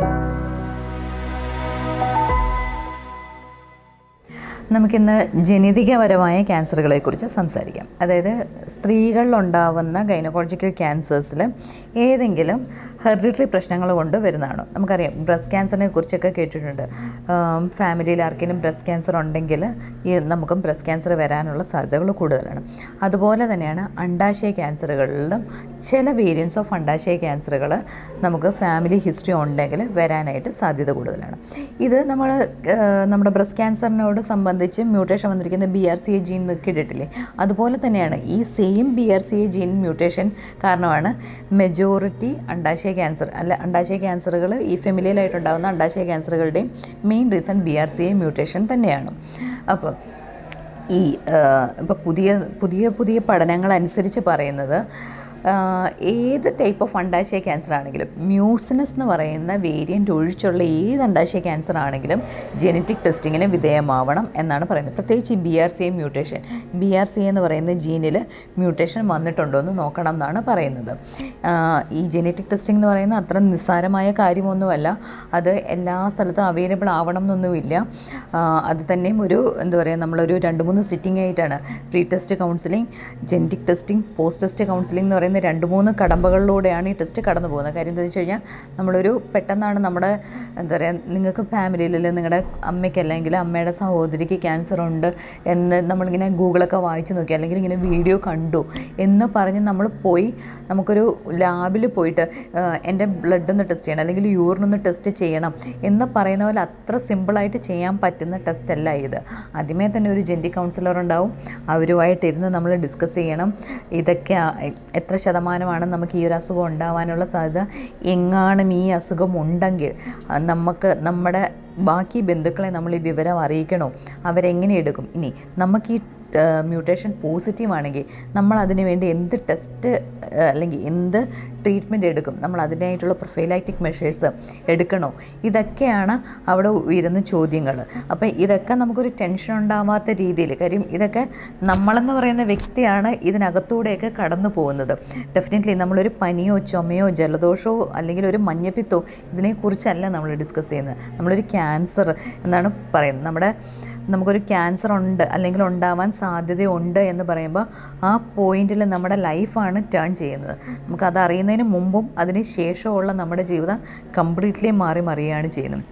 Música നമുക്കിന്ന് ജനിതകപരമായ ക്യാൻസറുകളെക്കുറിച്ച് സംസാരിക്കാം. അതായത് സ്ത്രീകളിലുണ്ടാവുന്ന ഗൈനക്കോളജിക്കൽ ക്യാൻസേഴ്സിൽ ഏതെങ്കിലും ഹെറിഡിറ്ററി പ്രശ്നങ്ങൾ കൊണ്ട് വരുന്നതാണോ? നമുക്കറിയാം ബ്രസ്റ്റ് ക്യാൻസറിനെ കുറിച്ചൊക്കെ കേട്ടിട്ടുണ്ട്. ഫാമിലിയിൽ ആർക്കെങ്കിലും ബ്രസ്റ്റ് ക്യാൻസർ ഉണ്ടെങ്കിൽ ഈ നമുക്കും ബ്രസ്റ്റ് ക്യാൻസർ വരാനുള്ള സാധ്യതകൾ കൂടുതലാണ്. അതുപോലെ തന്നെയാണ് അണ്ടാശയ ക്യാൻസറുകളിലും ചില വേരിയൻസ് ഓഫ് അണ്ടാശയ ക്യാൻസറുകൾ നമുക്ക് ഫാമിലി ഹിസ്റ്ററി ഉണ്ടെങ്കിൽ വരാനായിട്ട് സാധ്യത കൂടുതലാണ്. ഇത് നമ്മൾ നമ്മുടെ ബ്രസ്റ്റ് ക്യാൻസറിനോട് സംബന്ധിച്ച് മ്യൂട്ടേഷൻ വന്നിരിക്കുന്ന B R C A gene കേട്ടിട്ടില്ലേ അതുപോലെ തന്നെയാണ് ഈ same B R C A gene mutation കാരണമാണ് മെജോറിറ്റി അണ്ടാശയ ക്യാൻസർ അല്ല അണ്ടാശയ ക്യാൻസറുകൾ ഈ ഫെമിലിയിലായിട്ടുണ്ടാകുന്ന അണ്ടാശയ ക്യാൻസറുകളുടെയും main reason B R C A mutation തന്നെയാണ്. അപ്പോൾ ഈ ഇപ്പോൾ പുതിയ പുതിയ പുതിയ പഠനങ്ങൾ അനുസരിച്ച് പറയുന്നത് ഏത് ടൈപ്പ് ഓഫ് അണ്ടാശയ ക്യാൻസർ ആണെങ്കിലും മ്യൂസിനസ് എന്ന് പറയുന്ന വേരിയന്റ് ഒഴിച്ചുള്ള ഏത് അണ്ടാശയ ക്യാൻസർ ആണെങ്കിലും ജനറ്റിക് ടെസ്റ്റിങ്ങിന് വിധേയമാവണം എന്നാണ് പറയുന്നത്. പ്രത്യേകിച്ച് B R C mutation B R C എന്ന് പറയുന്ന ജീനിൽ മ്യൂട്ടേഷൻ വന്നിട്ടുണ്ടോ എന്ന് നോക്കണം എന്നാണ് പറയുന്നത്. ഈ ജനറ്റിക് ടെസ്റ്റിംഗ് എന്ന് പറയുന്ന അത്ര നിസ്സാരമായ കാര്യമൊന്നുമല്ല. അത് എല്ലാ സ്ഥലത്തും അവൈലബിൾ ആവണം എന്നൊന്നുമില്ല. അത് തന്നെയും ഒരു എന്താ പറയുക നമ്മളൊരു രണ്ട് മൂന്ന് സിറ്റിംഗ് ആയിട്ടാണ് pre test counselling genetic testing post test counselling എന്ന് പറയുന്ന രണ്ട് മൂന്ന് കടമ്പകളിലൂടെയാണ് ഈ ടെസ്റ്റ് കടന്നു പോകുന്നത്. കാര്യം എന്താ വെച്ച് കഴിഞ്ഞാൽ നമ്മളൊരു പെട്ടെന്നാണ് നമ്മുടെ എന്താ പറയുക നിങ്ങൾക്ക് ഫാമിലിയിൽ അല്ലെങ്കിൽ നിങ്ങളുടെ അമ്മയ്ക്ക് അല്ലെങ്കിൽ അമ്മയുടെ സഹോദരിക്ക് ക്യാൻസർ ഉണ്ട് എന്ന് നമ്മളിങ്ങനെ ഗൂഗിളൊക്കെ വായിച്ച് നോക്കി അല്ലെങ്കിൽ ഇങ്ങനെ വീഡിയോ കണ്ടു എന്ന് പറഞ്ഞ് നമ്മൾ പോയി നമുക്കൊരു ലാബിൽ പോയിട്ട് എന്റെ ബ്ലഡ് ഒന്ന് ടെസ്റ്റ് ചെയ്യണം അല്ലെങ്കിൽ യൂറിൻ ഒന്ന് ടെസ്റ്റ് ചെയ്യണം എന്ന് പറയുന്ന പോലെ അത്ര സിമ്പിളായിട്ട് ചെയ്യാൻ പറ്റുന്ന ടെസ്റ്റ് അല്ല ഇത്. ആദ്യമേ തന്നെ ഒരു ജെന്റി കൗൺസിലർ ഉണ്ടാവും അവരുമായിട്ടിരുന്ന് നമ്മൾ ഡിസ്കസ് ചെയ്യണം ഇതൊക്കെ എത്ര ശതമാനമാണ് നമുക്ക് ഈ ഒരു അസുഖം ഉണ്ടാവാനുള്ള സാധ്യത. എങ്ങാനും ഈ അസുഖം ഉണ്ടെങ്കിൽ നമുക്ക് നമ്മുടെ ബാക്കി ബന്ധുക്കളെ നമ്മൾ ഈ വിവരം അറിയിക്കണോ? അവരെങ്ങനെ എടുക്കും? ഇനി നമുക്ക് ഈ മ്യൂട്ടേഷൻ പോസിറ്റീവ് ആണെങ്കിൽ നമ്മൾ അതിന് വേണ്ടി എന്ത് ടെസ്റ്റ് അല്ലെങ്കിൽ എന്ത് ട്രീറ്റ്മെന്റ് എടുക്കും. നമ്മൾ അതിനായിട്ടുള്ള പ്രൊഫൈലൈറ്റിക് മെഷേഴ്സ് എടുക്കണോ? ഇതൊക്കെയാണ് അവിടെ ഉയരുന്ന ചോദ്യങ്ങൾ. അപ്പോൾ ഇതൊക്കെ നമുക്കൊരു ടെൻഷൻ ഉണ്ടാവാത്ത രീതിയിൽ കാര്യം ഇതൊക്കെ നമ്മളെന്ന് പറയുന്ന വ്യക്തിയാണ് ഇതിനകത്തൂടെയൊക്കെ കടന്നു പോകുന്നത്. ഡെഫിനറ്റ്ലി നമ്മളൊരു പനിയോ ചുമയോ ജലദോഷമോ അല്ലെങ്കിൽ ഒരു മഞ്ഞപ്പിത്തോ ഇതിനെക്കുറിച്ചല്ല നമ്മൾ ഡിസ്കസ് ചെയ്യുന്നത്. നമ്മളൊരു ക്യാൻസർ എന്നാണ് പറയുന്നത്. നമ്മുടെ നമുക്കൊരു ക്യാൻസർ ഉണ്ട് അല്ലെങ്കിൽ ഉണ്ടാവാൻ സാധ്യതയുണ്ട് എന്ന് പറയുമ്പോൾ ആ പോയിന്റിൽ നമ്മുടെ ലൈഫാണ് ടേൺ ചെയ്യുന്നത്. നമുക്കത് അറിയുന്നതിന് മുമ്പും അതിന് ശേഷമുള്ള നമ്മുടെ ജീവിതം കംപ്ലീറ്റ്ലി മാറി മറിയുകയാണ് ചെയ്യുന്നത്.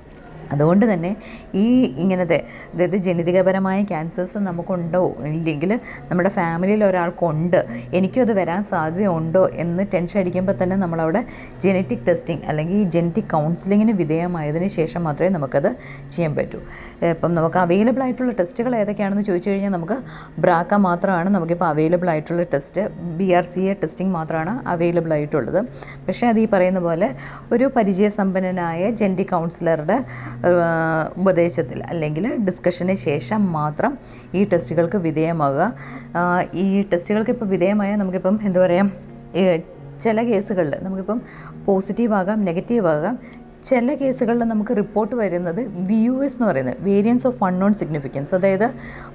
അതുകൊണ്ട് തന്നെ ഈ ഇങ്ങനത്തെ അതായത് ജനിതകപരമായ ക്യാൻസേഴ്സ് നമുക്കുണ്ടോ? ഇല്ലെങ്കിൽ നമ്മുടെ ഫാമിലിയിൽ ഒരാൾക്കുണ്ട്. എനിക്കും അത് വരാൻ സാധ്യതയുണ്ടോ എന്ന് ടെൻഷൻ അടിക്കുമ്പോൾ തന്നെ നമ്മളവിടെ ജനറ്റിക് ടെസ്റ്റിംഗ് അല്ലെങ്കിൽ ജനറ്റിക് കൗൺസിലിങ്ങിന് വിധേയമായതിന് ശേഷം മാത്രമേ നമുക്കത് ചെയ്യാൻ പറ്റൂ. ഇപ്പം നമുക്ക് അവൈലബിൾ ആയിട്ടുള്ള ടെസ്റ്റുകൾ ഏതൊക്കെയാണെന്ന് ചോദിച്ചു കഴിഞ്ഞാൽ നമുക്ക് ബ്രാക്ക മാത്രമാണ്. നമുക്കിപ്പോൾ അവൈലബിൾ ആയിട്ടുള്ള test B R C A testing മാത്രമാണ് അവൈലബിൾ ആയിട്ടുള്ളത്. പക്ഷേ അത് ഈ പറയുന്ന പോലെ ഒരു പരിചയസമ്പന്നനായ ജെന്റി കൗൺസിലറുടെ ഉപദേശത്തിൽ അല്ലെങ്കിൽ ഡിസ്കഷന് ശേഷം മാത്രം ഈ ടെസ്റ്റുകൾക്ക് വിധേയമാകുക. ഈ ടെസ്റ്റുകൾക്ക് ഇപ്പോൾ വിധേയമായാൽ നമുക്കിപ്പം എന്താ പറയുക ചില കേസുകളിൽ നമുക്കിപ്പം പോസിറ്റീവ് ആകാം നെഗറ്റീവ് ആകാം. ചില കേസുകളിൽ നമുക്ക് റിപ്പോർട്ട് വരുന്നത് വി യു എസ് എന്ന് പറയുന്നത് വേരിയൻസ് ഓഫ് അൺനോൺ സിഗ്നിഫിക്കൻസ് അതായത്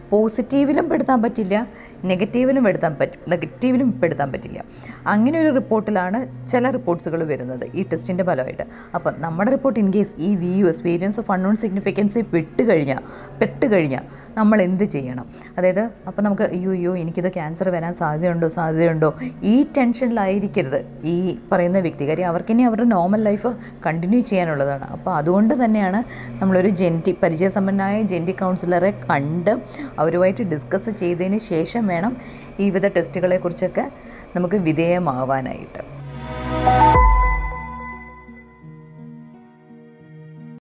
പോസിറ്റീവിലും പെടുത്താൻ പറ്റില്ല നെഗറ്റീവിലും പെടുത്താൻ പറ്റും നെഗറ്റീവിലും പെടുത്താൻ പറ്റില്ല. അങ്ങനെ ഒരു റിപ്പോർട്ടിലാണ് ചില റിപ്പോർട്ട്സുകൾ വരുന്നത് ഈ ടെസ്റ്റിന്റെ ഫലമായിട്ട്. അപ്പം നമ്മുടെ റിപ്പോർട്ട് ഇൻ കേസ് ഈ V U S variance of unknown significance പെട്ട് കഴിഞ്ഞാൽ പെട്ട് കഴിഞ്ഞാൽ നമ്മൾ എന്ത് ചെയ്യണം? അതായത് അപ്പോൾ നമുക്ക് അയ്യോ അയ്യോ എനിക്കിത് ക്യാൻസർ വരാൻ സാധ്യതയുണ്ടോ സാധ്യതയുണ്ടോ? ഈ ടെൻഷനിലായിരിക്കരുത് ഈ പറയുന്ന വ്യക്തി കാര്യം അവർക്കിനി അവരുടെ നോർമൽ ലൈഫ് കണ്ടിന്യൂ ചെയ്യാനുള്ളതാണ്. അപ്പോൾ അതുകൊണ്ട് തന്നെയാണ് നമ്മളൊരു ജെന്റി പരിചയസമ്പന്നനായ ജെന്റി കൗൺസിലറെ കണ്ട് അവരുമായിട്ട് ഡിസ്കസ് ചെയ്തതിന് ശേഷം വേണം ഈ വിധ ടെസ്റ്റുകളെക്കുറിച്ചൊക്കെ നമുക്ക് വിധേയമാവാനായിട്ട്.